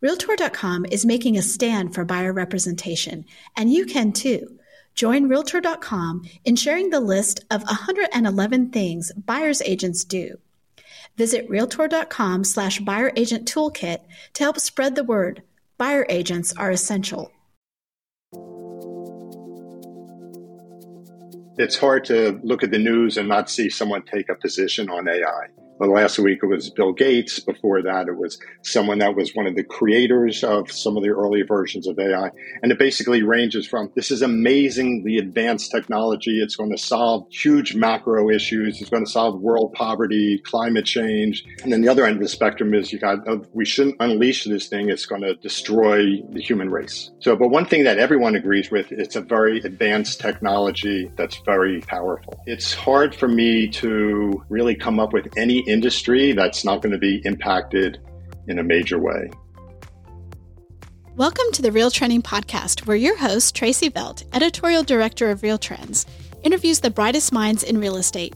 Realtor.com is making a stand for buyer representation, and you can too. Join Realtor.com in sharing the list of 111 things buyer's agents do. Visit Realtor.com slash buyer agent toolkit to help spread the word. Buyer agents are essential. It's hard to look at the news and not see someone take a position on AI. Well, last week it was Bill Gates. Before that, it was someone that was one of the creators of some of the early versions of AI. And it basically ranges from this is amazingly advanced technology. It's going to solve huge macro issues. It's going to solve world poverty, climate change. And then the other end of the spectrum is you got, uh, we shouldn't unleash this thing. It's going to destroy the human race. So, but one thing that everyone agrees with, it's a very advanced technology that's very powerful. It's hard for me to really come up with any industry that's not going to be impacted in a major way. Welcome to the Real Trending Podcast, where your host, Tracey Velt, editorial director of Real Trends, interviews the brightest minds in real estate.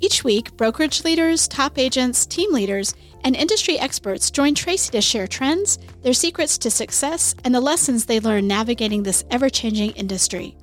Each week, brokerage leaders, top agents, team leaders, and industry experts join Tracey to share trends, their secrets to success, and the lessons they learn navigating this ever changing industry.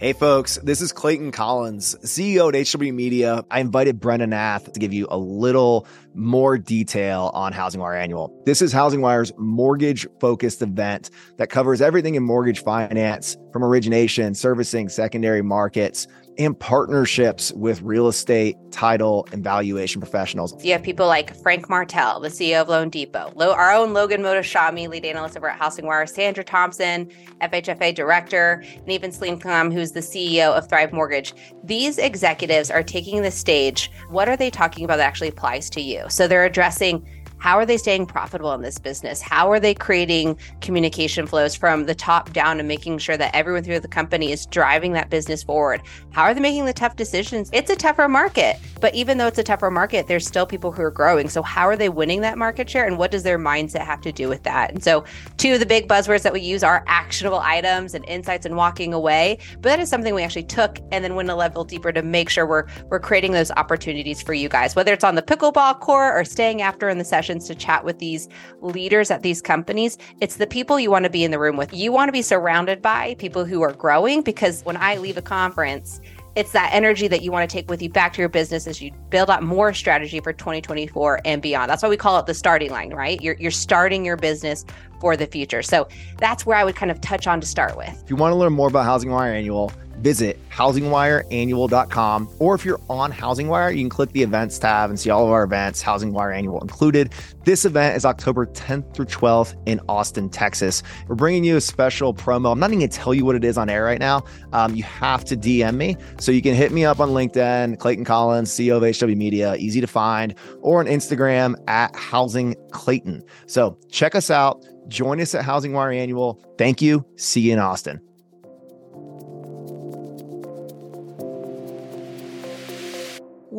Hey folks, this is Clayton Collins, CEO at HW Media. I invited Brendan Nath to give you a little more detail on Housing Wire Annual. This is Housing Wire's mortgage focused event that covers everything in mortgage finance from origination, servicing, secondary markets, and partnerships with real estate, title, and valuation professionals. You have people like Frank Martell, the CEO of Loan Depot, our own Logan Mohtashami, lead analyst over at Housing Wire, Sandra Thompson, FHFA director, and even Salim Khan, who's the CEO of Thrive Mortgage. These executives are taking the stage. What are they talking about that actually applies to you? So they're addressing how are they staying profitable in this business? How are they creating communication flows from the top down and making sure that everyone through the company is driving that business forward? How are they making the tough decisions? It's a tougher market, but even though it's a tougher market, there's still people who are growing. So, how are they winning that market share and what does their mindset have to do with that? And so, two of the big buzzwords that we use are actionable items and insights and walking away. But that is something we actually took and then went a level deeper to make sure we're we're creating those opportunities for you guys, whether it's on the pickleball court or staying after in the session sessions to chat with these leaders at these companies, it's the people you want to be in the room with. You want to be surrounded by people who are growing because when I leave a conference, it's that energy that you want to take with you back to your business as you build out more strategy for 2024 and beyond. That's why we call it the starting line, right? You're, you're starting your business for the future. So that's where I would kind of touch on to start with. If you want to learn more about Housing Wire Annual, visit housingwireannual.com. Or if you're on Housing Wire, you can click the events tab and see all of our events, Housing Wire Annual included. This event is October 10th through 12th in Austin, Texas. We're bringing you a special promo. I'm not even going to tell you what it is on air right now. Um, you have to DM me. So you can hit me up on LinkedIn, Clayton Collins, CEO of HW Media, easy to find, or on Instagram at Housing Clayton. So check us out. Join us at Housing Wire Annual. Thank you. See you in Austin.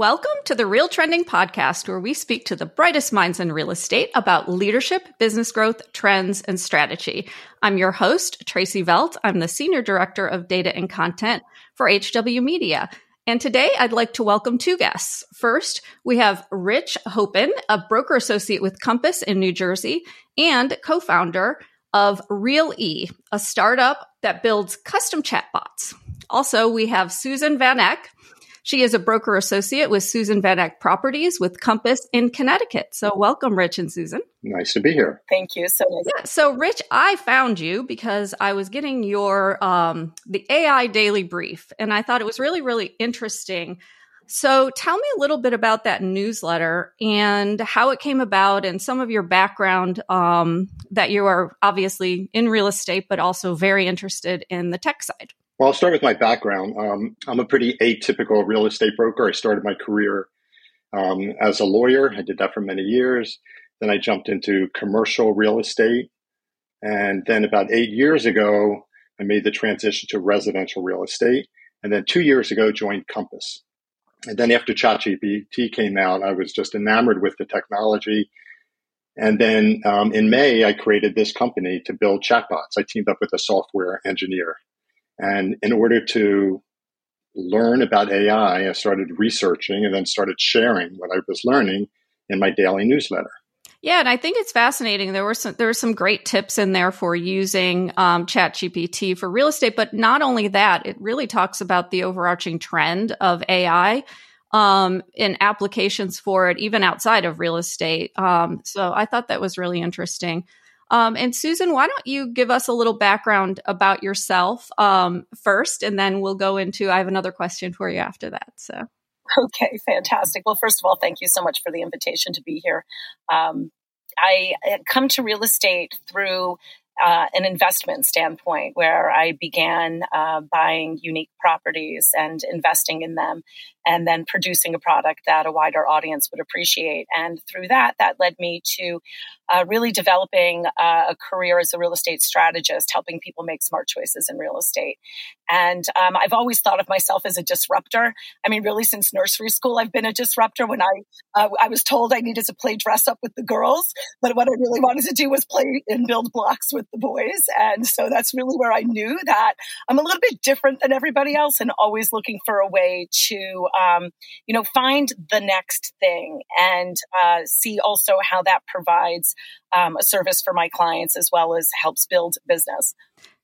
Welcome to the Real Trending Podcast, where we speak to the brightest minds in real estate about leadership, business growth, trends, and strategy. I'm your host, Tracey Velt. I'm the Senior Director of Data and Content for HW Media. And today I'd like to welcome two guests. First, we have Rich Hopen, a broker associate with Compass in New Jersey and co founder of Real E, a startup that builds custom chatbots. Also, we have Susan Van Eck she is a broker associate with Susan Van Eck Properties with Compass in Connecticut. So, welcome, Rich and Susan. Nice to be here. Thank you. So nice. Yeah, so, Rich, I found you because I was getting your um, the AI Daily Brief, and I thought it was really, really interesting. So, tell me a little bit about that newsletter and how it came about, and some of your background. Um, that you are obviously in real estate, but also very interested in the tech side. Well, I'll start with my background. Um, I'm a pretty atypical real estate broker. I started my career um, as a lawyer. I did that for many years. Then I jumped into commercial real estate. And then about eight years ago, I made the transition to residential real estate. And then two years ago, joined Compass. And then after ChatGPT came out, I was just enamored with the technology. And then um, in May, I created this company to build chatbots. I teamed up with a software engineer and in order to learn about AI, I started researching and then started sharing what I was learning in my daily newsletter. Yeah, and I think it's fascinating. There were some there were some great tips in there for using um, ChatGPT for real estate, but not only that, it really talks about the overarching trend of AI um, in applications for it, even outside of real estate. Um, so I thought that was really interesting. Um, and Susan, why don't you give us a little background about yourself um, first, and then we'll go into. I have another question for you after that. So. Okay, fantastic. Well, first of all, thank you so much for the invitation to be here. Um, I come to real estate through uh, an investment standpoint where I began uh, buying unique properties and investing in them and then producing a product that a wider audience would appreciate. And through that, that led me to uh, really developing uh, a career as a real estate strategist, helping people make smart choices in real estate. And um, I've always thought of myself as a disruptor. I mean, really, since nursery school, I've been a disruptor. When I uh, I was told I needed to play dress up with the girls, but what I really wanted to do was play and build blocks with the boys. And so that's really where I knew that I'm a little bit different than everybody else, and always looking for a way to um, you know, find the next thing and uh, see also how that provides um, a service for my clients as well as helps build business.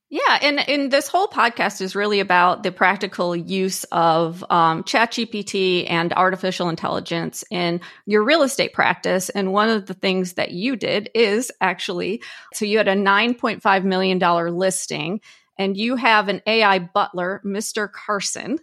Yeah, and and this whole podcast is really about the practical use of um, ChatGPT and artificial intelligence in your real estate practice. And one of the things that you did is actually, so you had a nine point five million dollar listing, and you have an AI butler, Mr. Carson,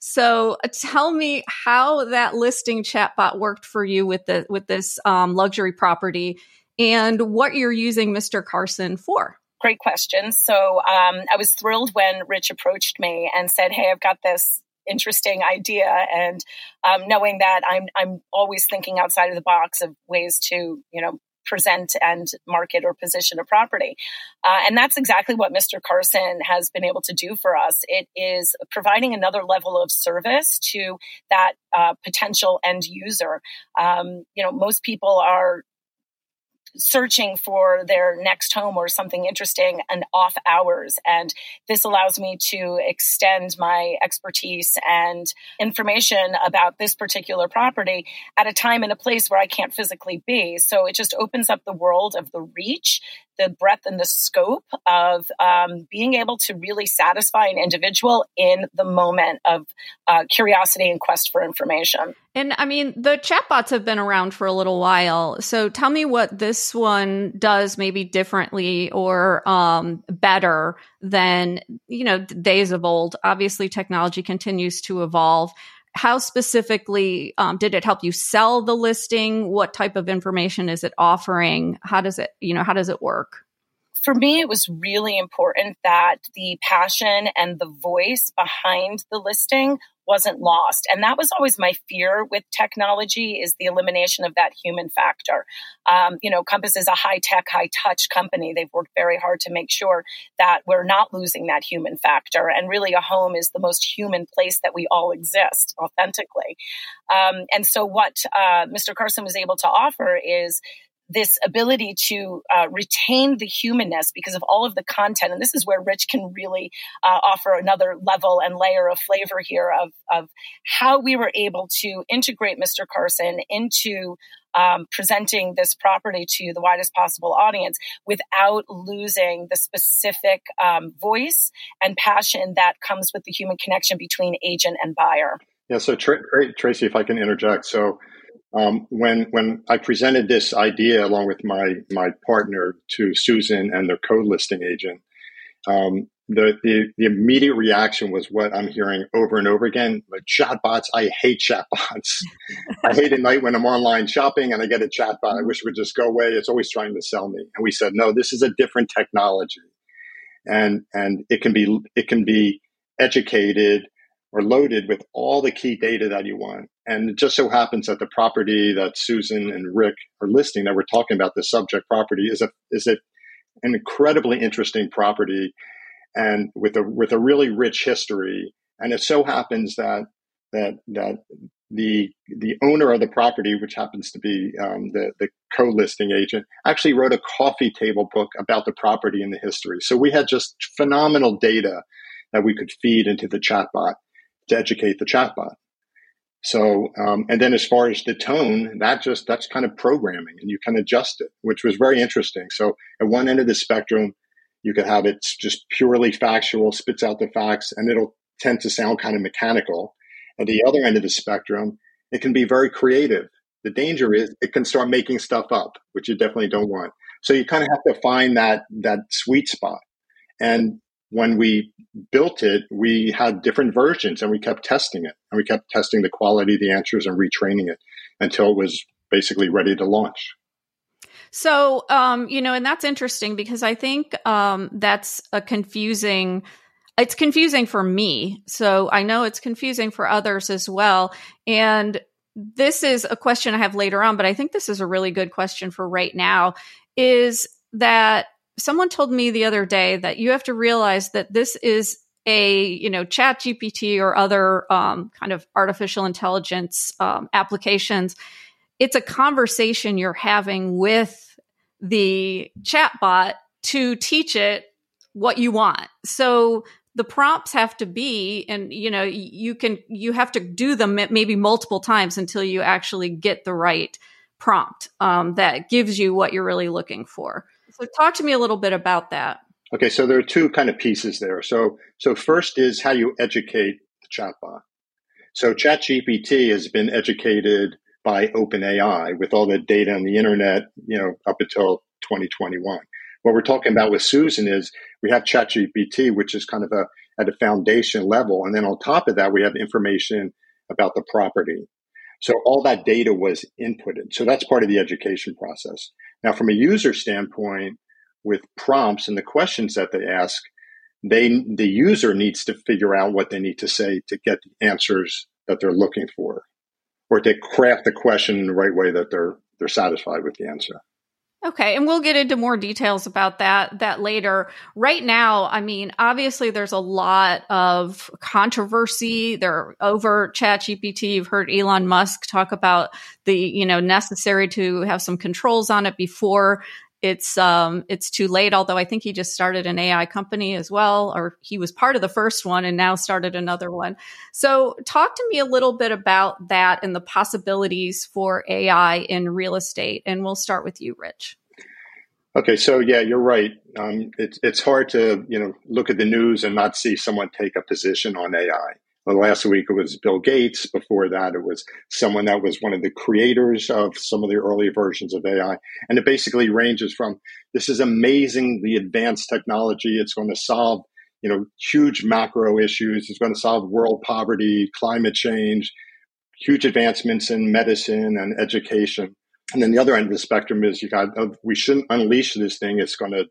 so uh, tell me how that listing chatbot worked for you with the with this um, luxury property, and what you're using Mr. Carson for. Great question. So um, I was thrilled when Rich approached me and said, "Hey, I've got this interesting idea," and um, knowing that I'm I'm always thinking outside of the box of ways to you know present and market or position a property. Uh, and that's exactly what Mr. Carson has been able to do for us. It is providing another level of service to that uh, potential end user. Um, you know, most people are searching for their next home or something interesting and off hours. And this allows me to extend my expertise and information about this particular property at a time and a place where I can't physically be. So it just opens up the world of the reach the breadth and the scope of um, being able to really satisfy an individual in the moment of uh, curiosity and quest for information. And I mean, the chatbots have been around for a little while. So tell me what this one does maybe differently or um, better than, you know, days of old. Obviously, technology continues to evolve how specifically um, did it help you sell the listing? What type of information is it offering? How does it you know how does it work for me it was really important that the passion and the voice behind the listing wasn't lost. And that was always my fear with technology is the elimination of that human factor. Um, you know, Compass is a high tech, high touch company. They've worked very hard to make sure that we're not losing that human factor. And really, a home is the most human place that we all exist authentically. Um, and so, what uh, Mr. Carson was able to offer is this ability to uh, retain the humanness because of all of the content. And this is where Rich can really uh, offer another level and layer of flavor here of, of how we were able to integrate Mr. Carson into um, presenting this property to the widest possible audience without losing the specific um, voice and passion that comes with the human connection between agent and buyer. Yeah, so Tr- Tracey, if I can interject. So um, when when I presented this idea along with my my partner to Susan and their co-listing agent, um, the, the the immediate reaction was what I'm hearing over and over again: like chatbots. I hate chatbots. I hate at night when I'm online shopping and I get a chatbot. I wish it would just go away. It's always trying to sell me. And we said, no, this is a different technology, and and it can be it can be educated or loaded with all the key data that you want. And it just so happens that the property that Susan and Rick are listing that we're talking about, the subject property, is a is an incredibly interesting property and with a with a really rich history. And it so happens that that that the the owner of the property, which happens to be um, the the co-listing agent, actually wrote a coffee table book about the property and the history. So we had just phenomenal data that we could feed into the chatbot to educate the chatbot. So, um, and then as far as the tone, that just, that's kind of programming and you can adjust it, which was very interesting. So at one end of the spectrum, you could have it just purely factual, spits out the facts, and it'll tend to sound kind of mechanical. At the other end of the spectrum, it can be very creative. The danger is it can start making stuff up, which you definitely don't want. So you kind of have to find that that sweet spot. And when we built it, we had different versions and we kept testing it. And we kept testing the quality of the answers and retraining it until it was basically ready to launch. So, um, you know, and that's interesting because I think um, that's a confusing. It's confusing for me. So I know it's confusing for others as well. And this is a question I have later on, but I think this is a really good question for right now is that someone told me the other day that you have to realize that this is a you know chat gpt or other um, kind of artificial intelligence um, applications. It's a conversation you're having with the chatbot to teach it what you want. So the prompts have to be and you know you can you have to do them maybe multiple times until you actually get the right prompt um, that gives you what you're really looking for so talk to me a little bit about that. Okay, so there are two kind of pieces there. So so first is how you educate the chatbot. So ChatGPT has been educated by OpenAI with all the data on the internet, you know, up until 2021. What we're talking about with Susan is we have ChatGPT, which is kind of a at a foundation level, and then on top of that, we have information about the property. So all that data was inputted. So that's part of the education process. Now, from a user standpoint, with prompts and the questions that they ask, they the user needs to figure out what they need to say to get the answers that they're looking for, or to craft the question in the right way that they're they're satisfied with the answer. Okay, and we'll get into more details about that that later. Right now, I mean, obviously there's a lot of controversy there over ChatGPT. You've heard Elon Musk talk about the, you know, necessary to have some controls on it before it's um it's too late although i think he just started an ai company as well or he was part of the first one and now started another one. So talk to me a little bit about that and the possibilities for ai in real estate and we'll start with you rich. Okay so yeah you're right. Um, it's, it's hard to you know look at the news and not see someone take a position on ai well, last week it was Bill Gates. Before that, it was someone that was one of the creators of some of the early versions of AI. And it basically ranges from this is amazingly advanced technology. It's going to solve, you know, huge macro issues. It's going to solve world poverty, climate change, huge advancements in medicine and education. And then the other end of the spectrum is you got, uh, we shouldn't unleash this thing. It's going to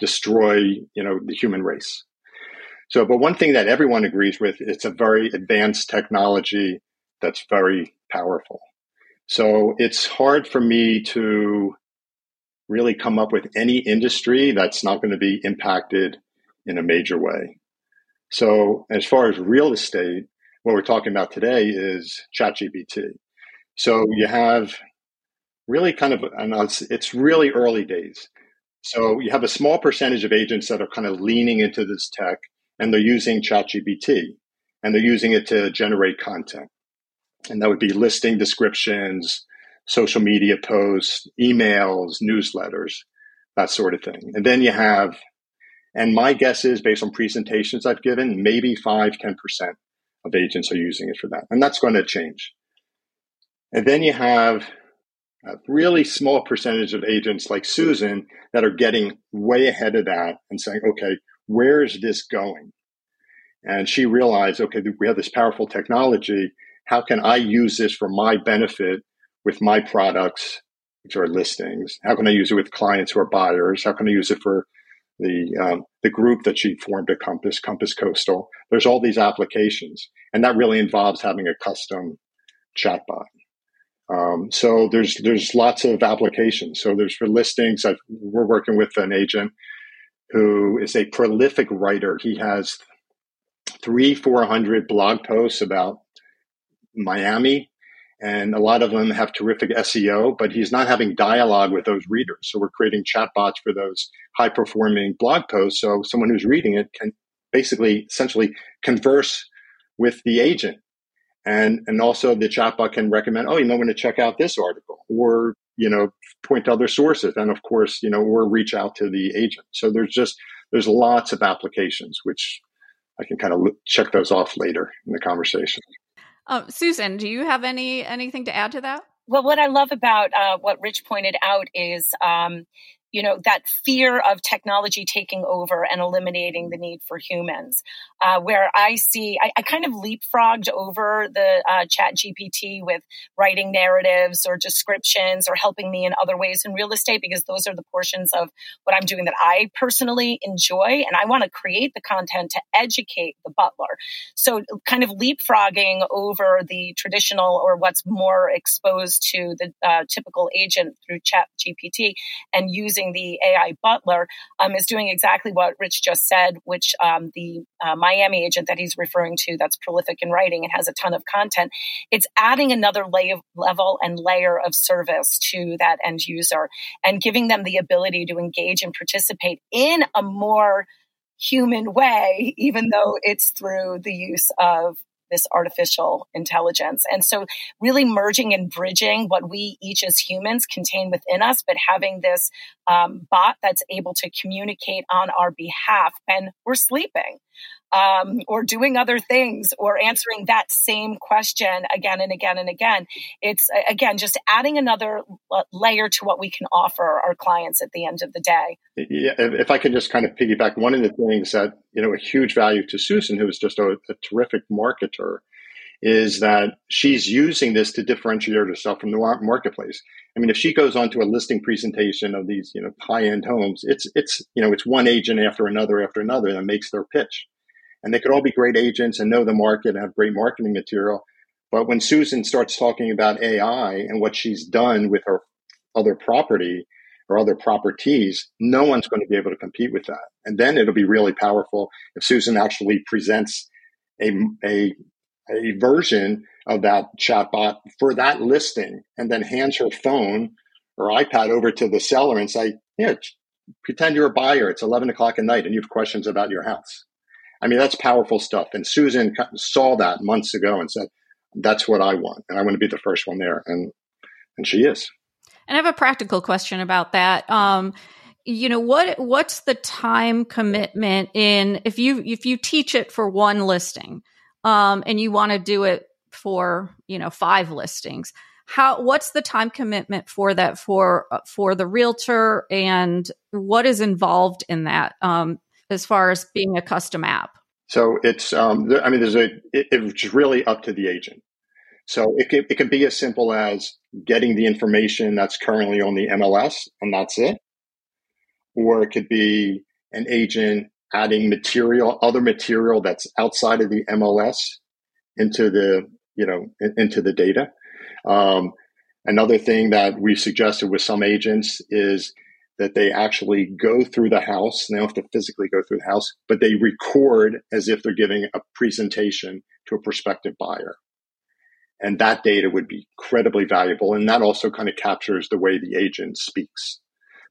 destroy, you know, the human race. So, but one thing that everyone agrees with, it's a very advanced technology that's very powerful. So it's hard for me to really come up with any industry that's not going to be impacted in a major way. So as far as real estate, what we're talking about today is ChatGPT. So you have really kind of, and it's really early days. So you have a small percentage of agents that are kind of leaning into this tech and they're using ChatGPT and they're using it to generate content. And that would be listing descriptions, social media posts, emails, newsletters, that sort of thing. And then you have, and my guess is based on presentations I've given, maybe 5, 10% of agents are using it for that. And that's going to change. And then you have a really small percentage of agents like Susan that are getting way ahead of that and saying, okay, where is this going? And she realized, okay, we have this powerful technology. How can I use this for my benefit with my products, which are listings? How can I use it with clients who are buyers? How can I use it for the um, the group that she formed at Compass, Compass Coastal? There's all these applications, and that really involves having a custom chatbot. Um, so there's there's lots of applications. So there's for listings. I've, we're working with an agent who is a prolific writer. He has three, 400 blog posts about Miami, and a lot of them have terrific SEO, but he's not having dialogue with those readers. So we're creating chatbots for those high performing blog posts. So someone who's reading it can basically essentially converse with the agent And, and also the chatbot can recommend, oh, you might want to check out this article or, you know, point to other sources. And of course, you know, or reach out to the agent. So there's just, there's lots of applications, which I can kind of check those off later in the conversation. Uh, Susan, do you have any anything to add to that? Well, what I love about uh, what Rich pointed out is um, you know that fear of technology taking over and eliminating the need for humans uh, where i see I, I, kind of leapfrogged over the uh, chat gpt with writing narratives or descriptions or helping me in other ways in real estate because those are the portions of what i'm doing that i personally enjoy and i want to create the content to educate the butler. So kind of leapfrogging over the traditional or what's more exposed to the uh, typical agent through chat gpt and using using the AI butler um, is doing exactly what Rich just said, which um, the uh, Miami agent that he's referring to that's prolific in writing and has a ton of content, it's adding another lay- level and layer of service to that end user and giving them the ability to engage and participate in a more human way, even though it's through the use of this artificial intelligence. And so really merging and bridging what we each as humans contain within us, but having this um, bot that's able to communicate on our behalf when we're sleeping. Um, or doing other things or answering that same question again and again and again. It's again just adding another layer to what we can offer our clients at the end of the day. Yeah, if I can just kind of piggyback, one of the things that you know a huge value to Susan, who is just a, a terrific marketer, is that she's using this to differentiate herself from the marketplace. I mean, if she goes onto a listing presentation of these, you know, high-end homes, it's it's you know, it's one agent after another after another that makes their pitch, and they could all be great agents and know the market and have great marketing material. But when Susan starts talking about AI and what she's done with her other property or other properties, no one's going to be able to compete with that. And then it'll be really powerful if Susan actually presents a, a a version of that chatbot for that listing and then hands her phone or iPad over to the seller and say, yeah, pretend you're a buyer. It's 11 o'clock at night and you have questions about your house. I mean, that's powerful stuff. And Susan saw that months ago and said, that's what I want. And I want to be the first one there. And, and she is. And I have a practical question about that. Um, you know what what's the time commitment in if you if you teach it for one listing um, and you want to do it for you know five listings how what's the time commitment for that for uh, for the realtor and what is involved in that um, as far as being a custom app? So it's um, i mean there's a it, it's really up to the agent. So it can, it can be as simple as getting the information that's currently on the mls and that's it. Or it could be an agent adding material, other material that's outside of the MLS into the, you know, into the data. Um, another thing that we suggested with some agents is that they actually go through the house. They don't have to physically go through the house, but they record as if they're giving a presentation to a prospective buyer. And that data would be incredibly valuable. And that also kind of captures the way the agent speaks.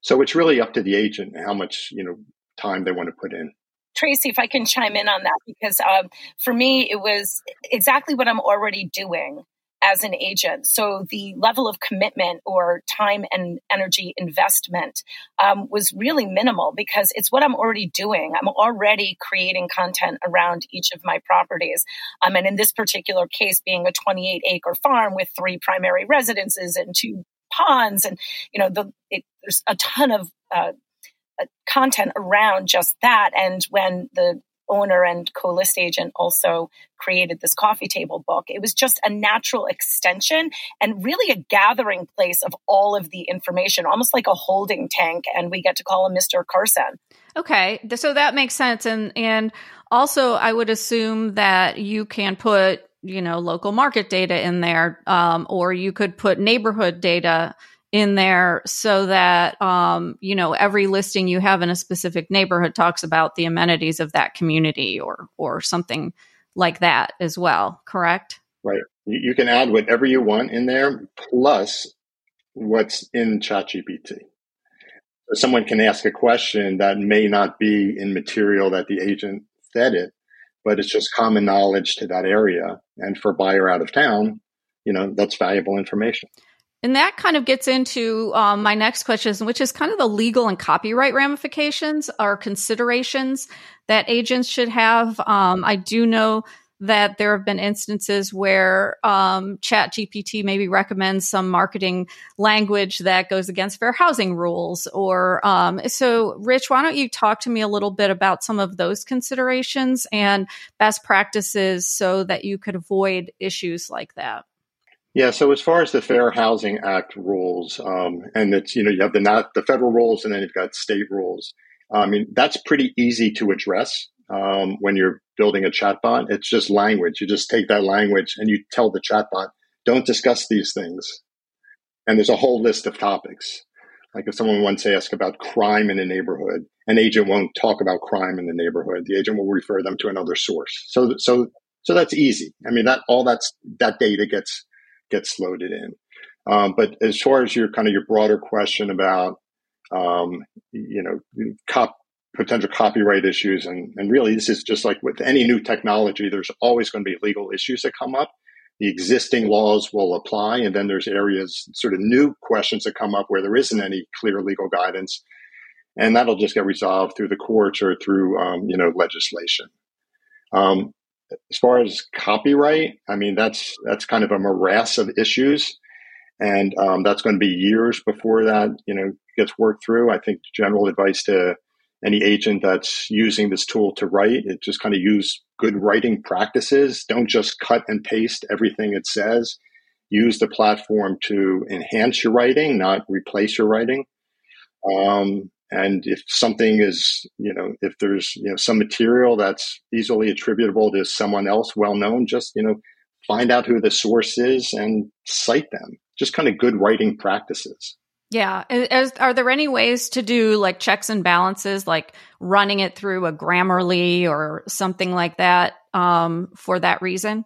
So it's really up to the agent how much, you know, time they want to put in. Tracey, if I can chime in on that, because um, for me, it was exactly what I'm already doing as an agent. So the level of commitment or time and energy investment um, was really minimal because it's what I'm already doing. I'm already creating content around each of my properties. Um, and in this particular case, being a 28 acre farm with three primary residences and two ponds, and you know, the, it, there's a ton of uh, content around just that. And when the owner and co-list agent also created this coffee table book. It was just a natural extension and really a gathering place of all of the information, almost like a holding tank. And we get to call him Mr. Carson. Okay. So that makes sense. And and also I would assume that you can put, you know, local market data in there, um, or you could put neighborhood data in there so that um, you know every listing you have in a specific neighborhood talks about the amenities of that community or or something like that as well correct right you can add whatever you want in there plus what's in chatgpt so someone can ask a question that may not be in material that the agent fed it but it's just common knowledge to that area. And for buyer out of town, you know, that's valuable information. And that kind of gets into um, my next question, which is kind of the legal and copyright ramifications or considerations that agents should have. Um, I do know that there have been instances where um, chat gpt maybe recommends some marketing language that goes against fair housing rules or um, so rich why don't you talk to me a little bit about some of those considerations and best practices so that you could avoid issues like that yeah. So as far as the Fair Housing Act rules, um, and it's you know you have the not the federal rules and then you've got state rules. I mean that's pretty easy to address um, when you're building a chatbot. It's just language. You just take that language and you tell the chatbot, don't discuss these things. And there's a whole list of topics. Like if someone wants to ask about crime in a neighborhood, an agent won't talk about crime in the neighborhood. The agent will refer them to another source. So, so, so that's easy. I mean, that all that's that data gets gets loaded in. Um, but as far as your kind of your broader question about, um, you know, cop, potential copyright issues, and, and really this is just like with any new technology, there's always going to be legal issues that come up. The existing laws will apply, and then there's areas, sort of new questions that come up where there isn't any clear legal guidance, and that'll just get resolved through the courts or through, um, you know, legislation. Um, as far as copyright, I mean that's that's kind of a morass of issues, and um, that's going to be years before that you know gets worked through. I think general advice to any agent that's using this tool to write, it just kind of use good writing practices. Don't just cut and paste everything it says. Use the platform to enhance your writing, not replace your writing. Um, and if something is, you know, if there's, you know, some material that's easily attributable to someone else well known, just, you know, find out who the source is and cite them. Just kind of good writing practices. Yeah. Is, are there any ways to do like checks and balances, like running it through a Grammarly or something like that um, for that reason?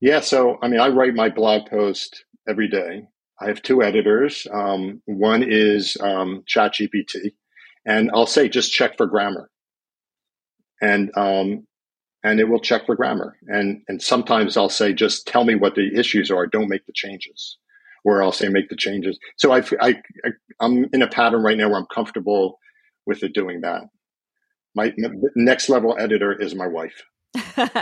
Yeah. So, I mean, I write my blog post every day. I have two editors. Um, one is um, ChatGPT, and I'll say just check for grammar, and um, and it will check for grammar. And and sometimes I'll say just tell me what the issues are. Don't make the changes, or I'll say make the changes. So I, I, I I'm in a pattern right now where I'm comfortable with it doing that. My next level editor is my wife.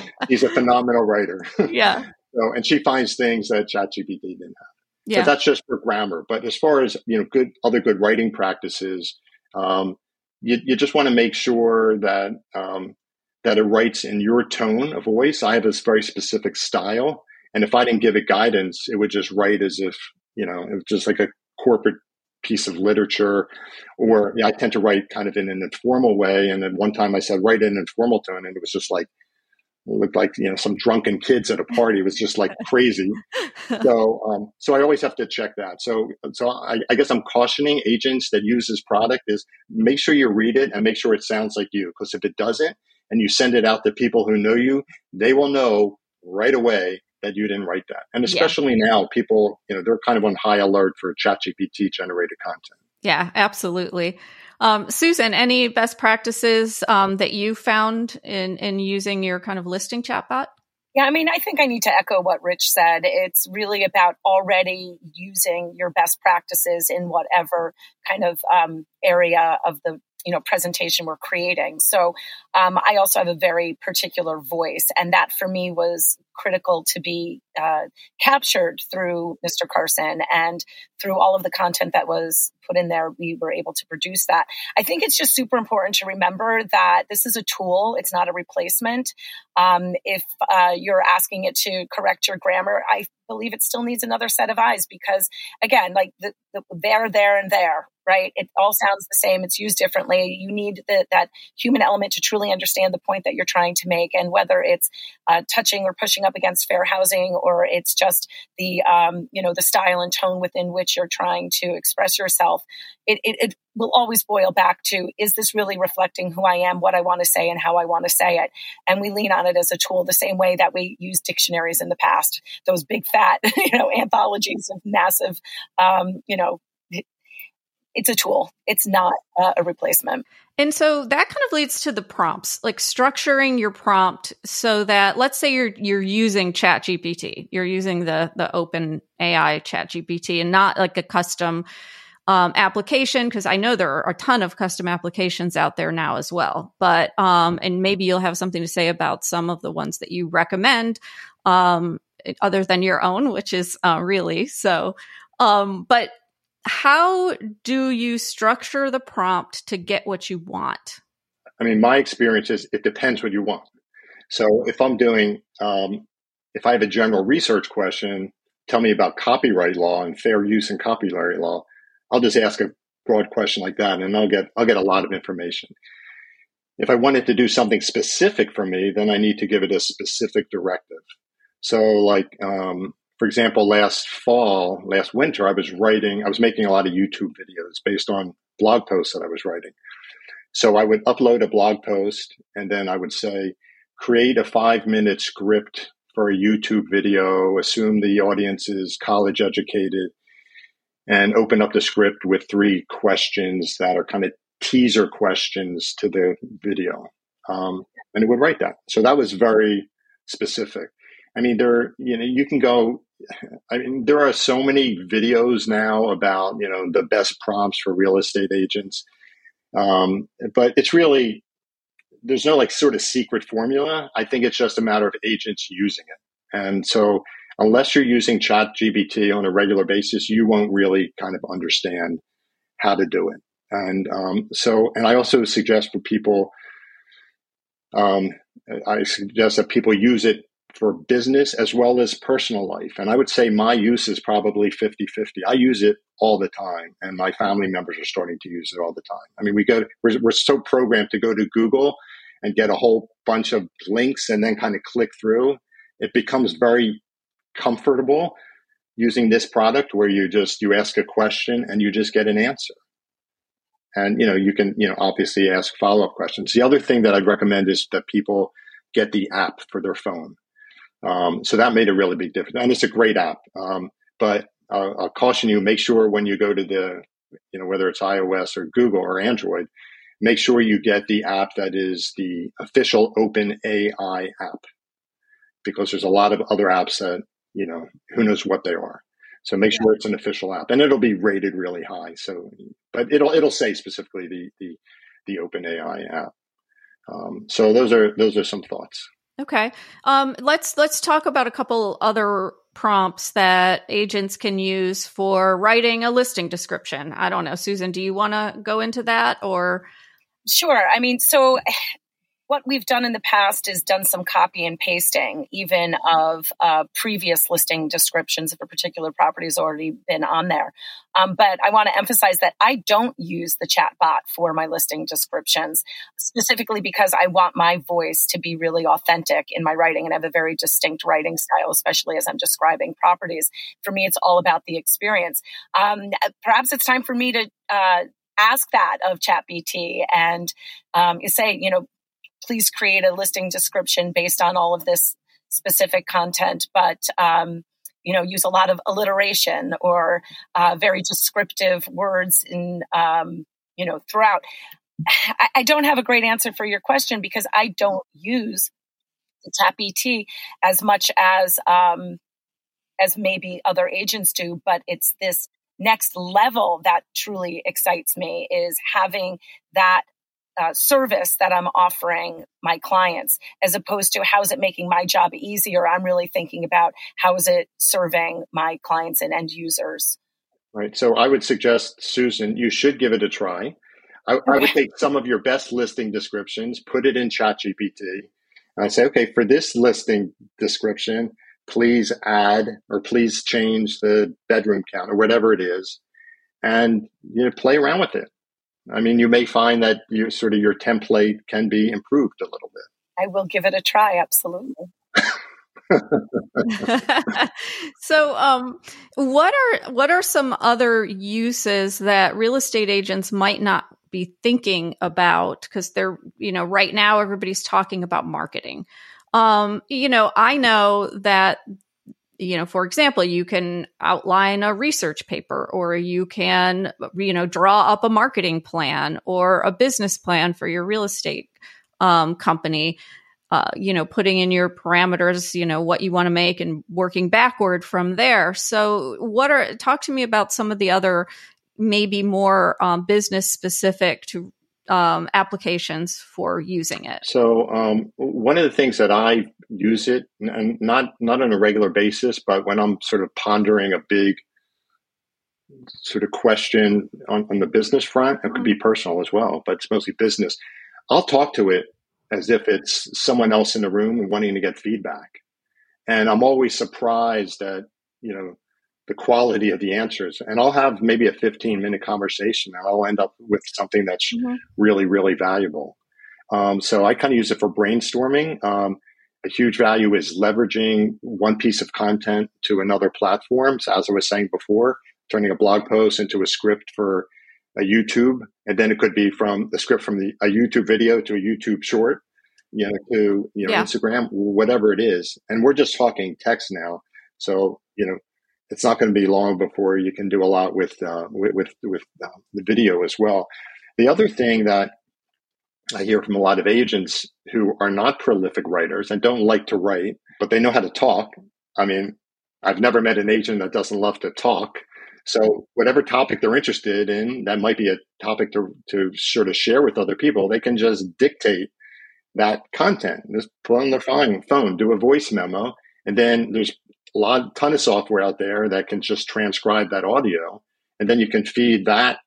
He's a phenomenal writer. Yeah. So, and she finds things that ChatGPT didn't have. Yeah. So that's just for grammar. But as far as you know, good other good writing practices, um, you, you just want to make sure that um, that it writes in your tone of voice. I have this very specific style, and if I didn't give it guidance, it would just write as if you know it was just like a corporate piece of literature. Or yeah, I tend to write kind of in an informal way. And then one time I said write in an informal tone, and it was just like looked like you know some drunken kids at a party. It was just like crazy. So um, so I always have to check that. So so I, I, guess I'm cautioning agents that use this product is make sure you read it and make sure it sounds like you. Because if it doesn't, and you send it out to people who know you, they will know right away that you didn't write that. And especially yeah. now, people you know they're kind of on high alert for ChatGPT generated content. Yeah, absolutely. Um, Susan, any best practices um, that you found in in using your kind of listing chatbot? Yeah, I mean, I think I need to echo what Rich said. It's really about already using your best practices in whatever kind of um, area of the you know presentation we're creating. So um, i also have a very particular voice and that for me was critical to be uh, captured through mr carson and through all of the content that was put in there we were able to produce that. I think it's just super important to remember that this is a tool it's not a replacement. Um, if uh, you're asking it to correct your grammar i believe it still needs another set of eyes because again like the, the there there and there right? It all sounds the same. It's used differently. You need the, that human element to truly understand the point that you're trying to make. And whether it's uh, touching or pushing up against fair housing, or it's just the, um, you know, the style and tone within which you're trying to express yourself, it, it, it will always boil back to, is this really reflecting who I am, what I want to say, and how I want to say it? And we lean on it as a tool the same way that we use dictionaries in the past, those big fat, you know, anthologies of massive, um, you know, it's a tool. It's not uh, a replacement. And so that kind of leads to the prompts, like structuring your prompt so that let's say you're you're using Chat GPT, you're using the the open AI Chat GPT and not like a custom um, application because I know there are a ton of custom applications out there now as well. But um, and maybe you'll have something to say about some of the ones that you recommend, um, other than your own, which is uh, really so. Um, but how do you structure the prompt to get what you want? I mean, my experience is it depends what you want. So if I'm doing, um, if I have a general research question, tell me about copyright law and fair use in copyright law. I'll just ask a broad question like that, and I'll get I'll get a lot of information. If I wanted to do something specific for me, then I need to give it a specific directive. So, like um, for example, last fall, last winter, I was writing, I was making a lot of YouTube videos based on blog posts that I was writing. So I would upload a blog post and then I would say, create a five minute script for a YouTube video, assume the audience is college educated, and open up the script with three questions that are kind of teaser questions to the video. Um, and it would write that. So that was very specific. I mean, there, you know, you can go I mean, there are so many videos now about you know the best prompts for real estate agents, um, but it's really there's no like sort of secret formula. I think it's just a matter of agents using it, and so unless you're using Chat GPT on a regular basis, you won't really kind of understand how to do it. And um, so, and I also suggest for people, um, I suggest that people use it for business as well as personal life. And I would say my use is probably 50 50. I use it all the time, and my family members are starting to use it all the time. I mean, we go, we're, we're so programmed to go to Google and get a whole bunch of links and then kind of click through. It becomes very comfortable using this product where you just you ask a question and you just get an answer and you know you can you know obviously ask follow-up questions the other thing that i'd recommend is that people get the app for their phone um, so that made a really big difference. And it's a great app. Um, but I'll, I'll, caution you, make sure when you go to the, you know, whether it's iOS or Google or Android, make sure you get the app that is the official Open AI app. Because there's a lot of other apps that, you know, who knows what they are. So make sure it's an official app, and it'll be rated really high. So, but it'll it'll say specifically the the the OpenAI app. Um, so those are those are some thoughts. Okay. Um, let's let's talk about a couple other prompts that agents can use for writing a listing description. I don't know, Susan, do you want to go into that or Sure. I mean, so what we've done in the past is done some copy and pasting, even of uh, previous listing descriptions if a particular property has already been on there. Um, but I want to emphasize that I don't use the chat bot for my listing descriptions, specifically because I want my voice to be really authentic in my writing and have a very distinct writing style, especially as I'm describing properties. For me, it's all about the experience. Um, perhaps it's time for me to uh, ask that of ChatGPT and um, you say, you know, please create a listing description based on all of this specific content, but um, you know, use a lot of alliteration or uh, very descriptive words in um, you know throughout. I, I, don't have a great answer for your question because I don't use the ET as much as um, as maybe other agents do, but it's this next level that truly excites me is having that uh, service that I'm offering my clients, as opposed to how is it making my job easier. I'm really thinking about how is it serving my clients and end users. Right. So I would suggest, Susan, you should give it a try. I, I would take some of your best listing descriptions, put it in ChatGPT, and I say, okay, for this listing description, please add or please change the bedroom count or whatever it is, and you know, play around with it I mean, you may find that your sort of your template can be improved a little bit. I will give it a try. Absolutely. so um, what are what are some other uses that real estate agents might not be thinking about because they're you know right now everybody's talking about marketing um, you know i know that you know, for example, you can outline a research paper or you can, you know, draw up a marketing plan or a business plan for your real estate um, company. Uh, you know, putting in your parameters, you know, what you want to make and working backward from there. So, what are, talk to me about some of the other maybe more um, business specific to um, applications for using it? So um, one of the things that I use it, and not not on a regular basis, but when I'm sort of pondering a big sort of question on, on the business front, it could be personal as well, but it's mostly business. I'll talk to it as if it's someone else in the room wanting to get feedback, and I'm always surprised at you know the quality of the answers. And I'll have maybe a 15 minute conversation and I'll end up with something that's mm-hmm. really, really valuable. Um, so I kind of use it for brainstorming. Um, a huge value is leveraging one piece of content to another platform. So as I was saying before, turning a blog post into a script for a YouTube, and then it could be from the script from the, a YouTube video to a YouTube short, you know, to you know yeah. Instagram, whatever it is. And we're just talking text now, so you know it's not going to be long before you can do a lot with uh, with with, with uh, the video as well. The other thing that I hear from a lot of agents who are not prolific writers and don't like to write, but they know how to talk. I mean, I've never met an agent that doesn't love to talk. So whatever topic they're interested in, that might be a topic to to sort of share with other people. They can just dictate that content. Just put on their phone, phone, do a voice memo, and then there's a lot ton of software out there that can just transcribe that audio. And then you can feed that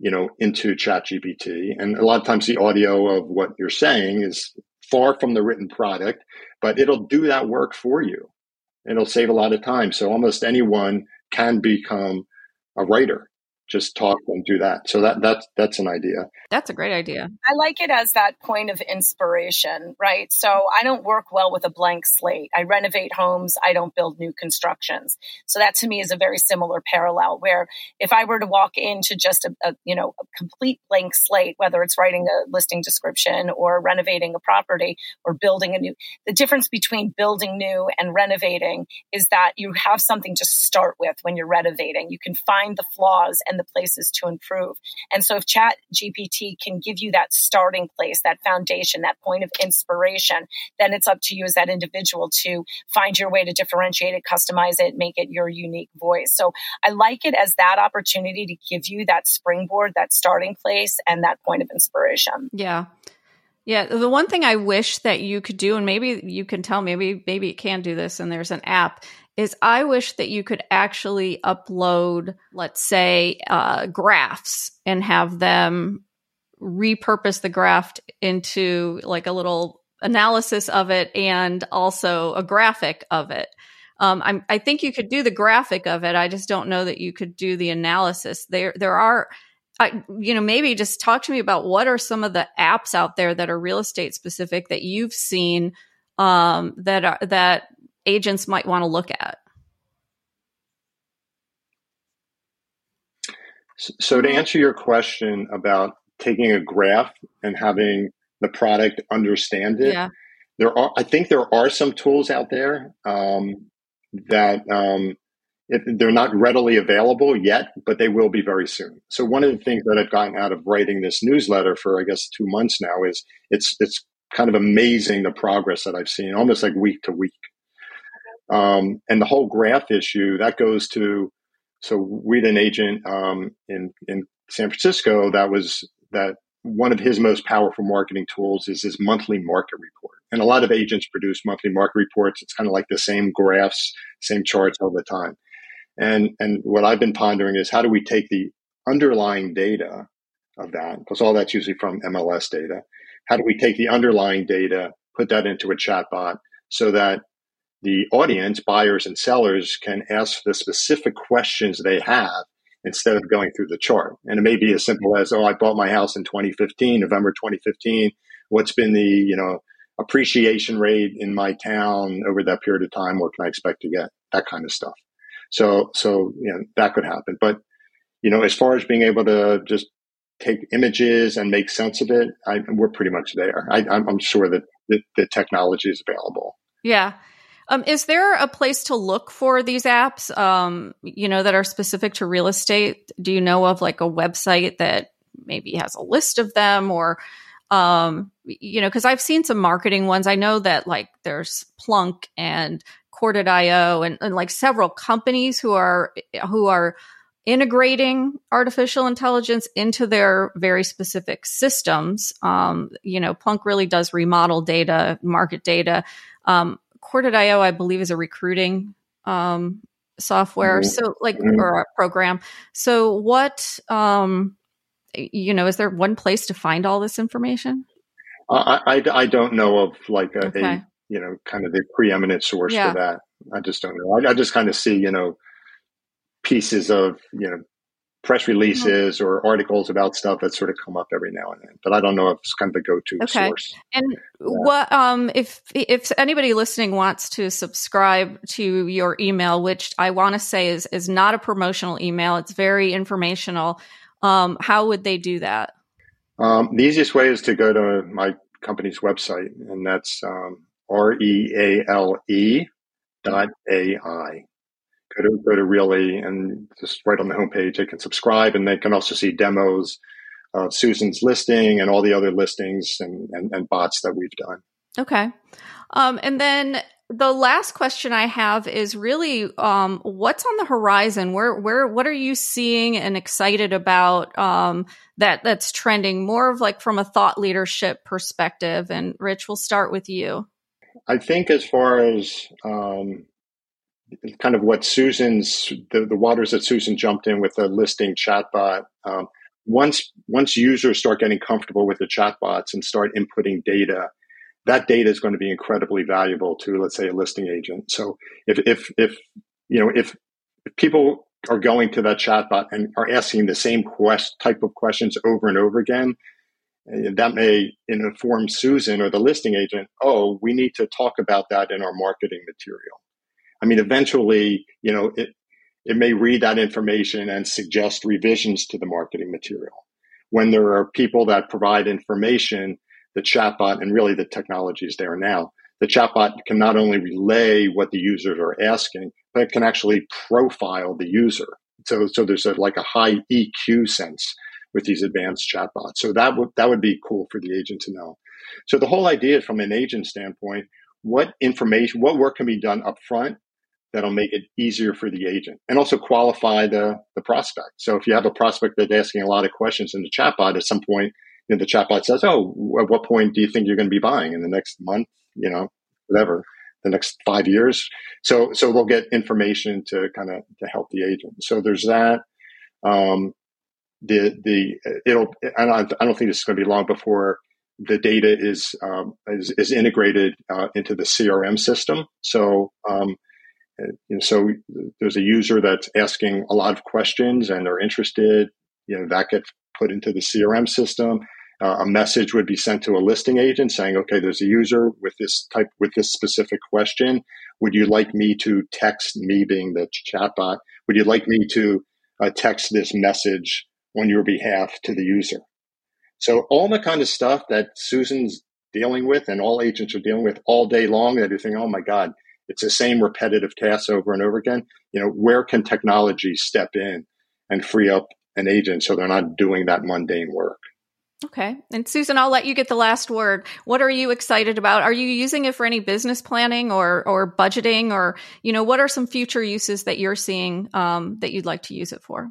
you know into ChatGPT and a lot of times the audio of what you're saying is far from the written product but it'll do that work for you. It'll save a lot of time. So almost anyone can become a writer just talk and do that. So that that's that's an idea. That's a great idea. I like it as that point of inspiration, right? So I don't work well with a blank slate. I renovate homes, I don't build new constructions. So that to me is a very similar parallel where if I were to walk into just a, a you know, a complete blank slate, whether it's writing a listing description or renovating a property or building a new the difference between building new and renovating is that you have something to start with when you're renovating. You can find the flaws and and the places to improve. And so if chat GPT can give you that starting place, that foundation, that point of inspiration, then it's up to you as that individual to find your way to differentiate it, customize it, make it your unique voice. So I like it as that opportunity to give you that springboard, that starting place and that point of inspiration. Yeah. Yeah, the one thing I wish that you could do, and maybe you can tell, maybe maybe it can do this, and there's an app, is I wish that you could actually upload, let's say, uh, graphs and have them repurpose the graph into like a little analysis of it and also a graphic of it. Um, i think you could do the graphic of it. I just don't know that you could do the analysis. There, there are, I, you know, maybe just talk to me about what are some of the apps out there that are real estate specific that you've seen um, that are that agents might want to look at? So, to answer your question about taking a graph and having the product understand it, yeah. there are. I think there are some tools out there um, that um, it, they're not readily available yet, but they will be very soon. So, one of the things that I've gotten out of writing this newsletter for, I guess, two months now is it's it's kind of amazing the progress that I've seen, almost like week to week. Um, and the whole graph issue that goes to so we had an agent um, in in San Francisco that was that one of his most powerful marketing tools is his monthly market report. And a lot of agents produce monthly market reports. It's kind of like the same graphs, same charts all the time. And and what I've been pondering is how do we take the underlying data of that, because all that's usually from MLS data. How do we take the underlying data, put that into a chatbot so that the audience, buyers and sellers, can ask the specific questions they have instead of going through the chart. And it may be as simple as, oh, I bought my house in 2015, November 2015. What's been the, you know, appreciation rate in my town over that period of time? What can I expect to get? That kind of stuff. So, so, you know, that could happen. But, you know, as far as being able to just take images and make sense of it, I, we're pretty much there. I, am sure that the, the technology is available. Yeah. Um, is there a place to look for these apps, um, you know, that are specific to real estate? Do you know of like a website that maybe has a list of them or, um, you know, because I've seen some marketing ones. I know that like there's Plunk and Courted.io and, and like several companies who are who are integrating artificial intelligence into their very specific systems. Um, you know, Plunk really does remodel data, market data. Um, Courted.io, I believe, is a recruiting um, software. Mm-hmm. So, like, mm-hmm. or a program. So, what, um, you know, is there one place to find all this information? I, I, I don't know of like a, okay. a, you know, kind of the preeminent source yeah. for that. I just don't know. I, I just kind of see, you know, pieces of, you know, press mm-hmm. releases mm-hmm. or articles about stuff that sort of come up every now and then. But I don't know if it's kind of the go-to okay. source. And yeah. what um if if anybody listening wants to subscribe to your email, which I want to say is is not a promotional email, it's very informational. Um, how would they do that? Um, the easiest way is to go to my company's website, and that's um, R E A L E dot A I go to go to REAL-E and just right on the homepage they can subscribe and they can also see demos of Susan's listing and all the other listings and, and, and bots that we've done. Okay. Um, and then the last question I have is really um, what's on the horizon? Where where what are you seeing and excited about um, that that's trending more of like from a thought leadership perspective? And Rich, we'll start with you. I think as far as um, kind of what Susan's the, the waters that Susan jumped in with the listing chatbot. Um, once once users start getting comfortable with the chatbots and start inputting data, that data is going to be incredibly valuable to let's say a listing agent. So if if if you know if, if people are going to that chatbot and are asking the same quest type of questions over and over again, eh, that may inform Susan or the listing agent, oh, we need to talk about that in our marketing material. I mean, eventually, you know, it, it may read that information and suggest revisions to the marketing material. When there are people that provide information, the chatbot and really the technology is there now. The chatbot can not only relay what the users are asking, but it can actually profile the user. So, so there's a, like a high EQ sense with these advanced chatbots. So that would that would be cool for the agent to know. So the whole idea from an agent standpoint, what information, what work can be done up front that'll make it easier for the agent and also qualify the, the prospect. So if you have a prospect that's asking a lot of questions in the chatbot, at some point, you know, the chatbot says, "Oh, at what point do you think you're going to be buying in the next month? You know, whatever, the next five years." So, so they'll get information to kind of to help the agent. So there's that. Um, the the it'll I don't, I don't think is going to be long before the data is um, is, is, integrated uh, into the CRM system. So um, and so there's a user that's asking a lot of questions and they're interested. You know, that gets put into the CRM system. Uh, a message would be sent to a listing agent saying, okay, there's a user with this type, with this specific question. Would you like me to text me being the chatbot? Would you like me to uh, text this message on your behalf to the user? So all the kind of stuff that Susan's dealing with and all agents are dealing with all day long that you think, oh my God, it's the same repetitive tasks over and over again. You know, where can technology step in and free up an agent so they're not doing that mundane work? Okay. And Susan, I'll let you get the last word. What are you excited about? Are you using it for any business planning or or budgeting or, you know, what are some future uses that you're seeing um, that you'd like to use it for?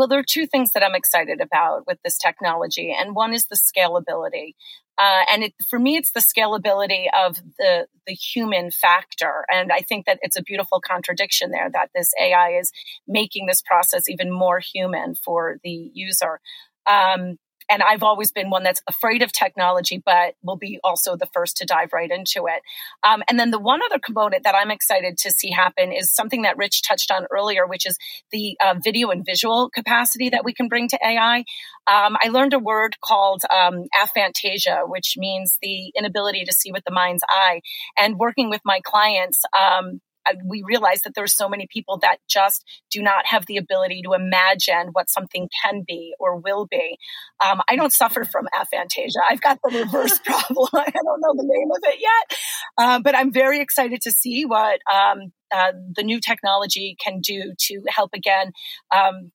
Well, there are two things that I'm excited about with this technology, and one is the scalability. Uh, and it, for me, it's the scalability of the the human factor, and I think that it's a beautiful contradiction there that this AI is making this process even more human for the user. Um, and I've always been one that's afraid of technology, but will be also the first to dive right into it. Um, and then the one other component that I'm excited to see happen is something that Rich touched on earlier, which is the uh, video and visual capacity that we can bring to AI. Um, I learned a word called um, aphantasia, which means the inability to see with the mind's eye. And working with my clients, um, we realize that there's so many people that just do not have the ability to imagine what something can be or will be. Um, I don't suffer from aphantasia. I've got the reverse problem. I don't know the name of it yet, uh, but I'm very excited to see what um, uh, the new technology can do to help again um,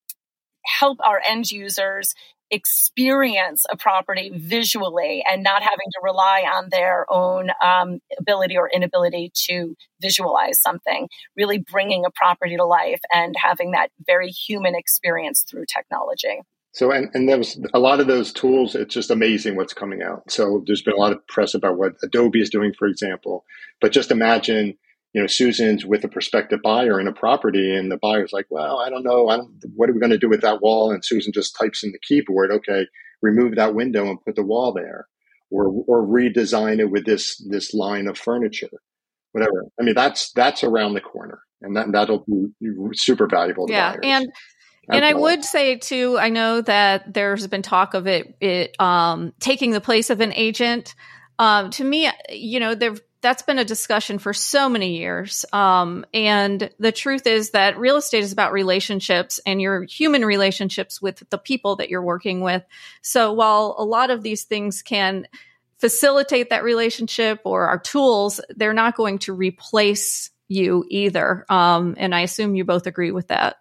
help our end users experience a property visually and not having to rely on their own um, ability or inability to visualize something, really bringing a property to life and having that very human experience through technology. So, and, and there was a lot of those tools. It's just amazing what's coming out. So, there's been a lot of press about what Adobe is doing, for example. But just imagine you know, Susan's with a prospective buyer in a property, and the buyer's like, "Well, I don't know. I don't, what are we going to do with that wall?" And Susan just types in the keyboard, "Okay, remove that window and put the wall there, or or redesign it with this this line of furniture, whatever." I mean, that's that's around the corner, and that that'll be super valuable. yeah, buyers. and and I would say too, I know that there's been talk of it, it um, taking the place of an agent. Um, to me, you know, there that's been a discussion for so many years. Um, and the truth is that real estate is about relationships and your human relationships with the people that you're working with. So while a lot of these things can facilitate that relationship or are tools, they're not going to replace you either. Um, and I assume you both agree with that.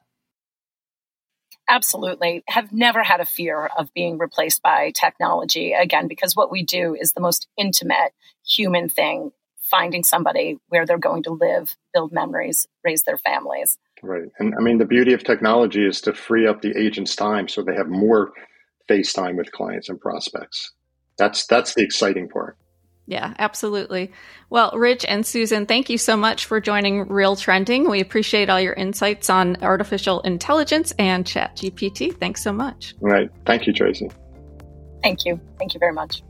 Absolutely. Have never had a fear of being replaced by technology again, because what we do is the most intimate human thing finding somebody where they're going to live, build memories, raise their families. Right. And I mean, the beauty of technology is to free up the agent's time so they have more face time with clients and prospects. That's that's the exciting part. Yeah, absolutely. Well, Rich and Susan, thank you so much for joining RealTrending. We appreciate all your insights on artificial intelligence and ChatGPT. Thanks so much. Right. Thank you, Tracey. Thank you. Thank you very much.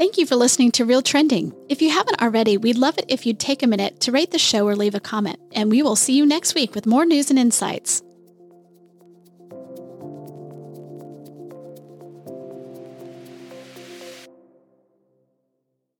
Thank you for listening to RealTrending. If you haven't already, we'd love it if you'd take a minute to rate the show or leave a comment, and we will see you next week with more news and insights.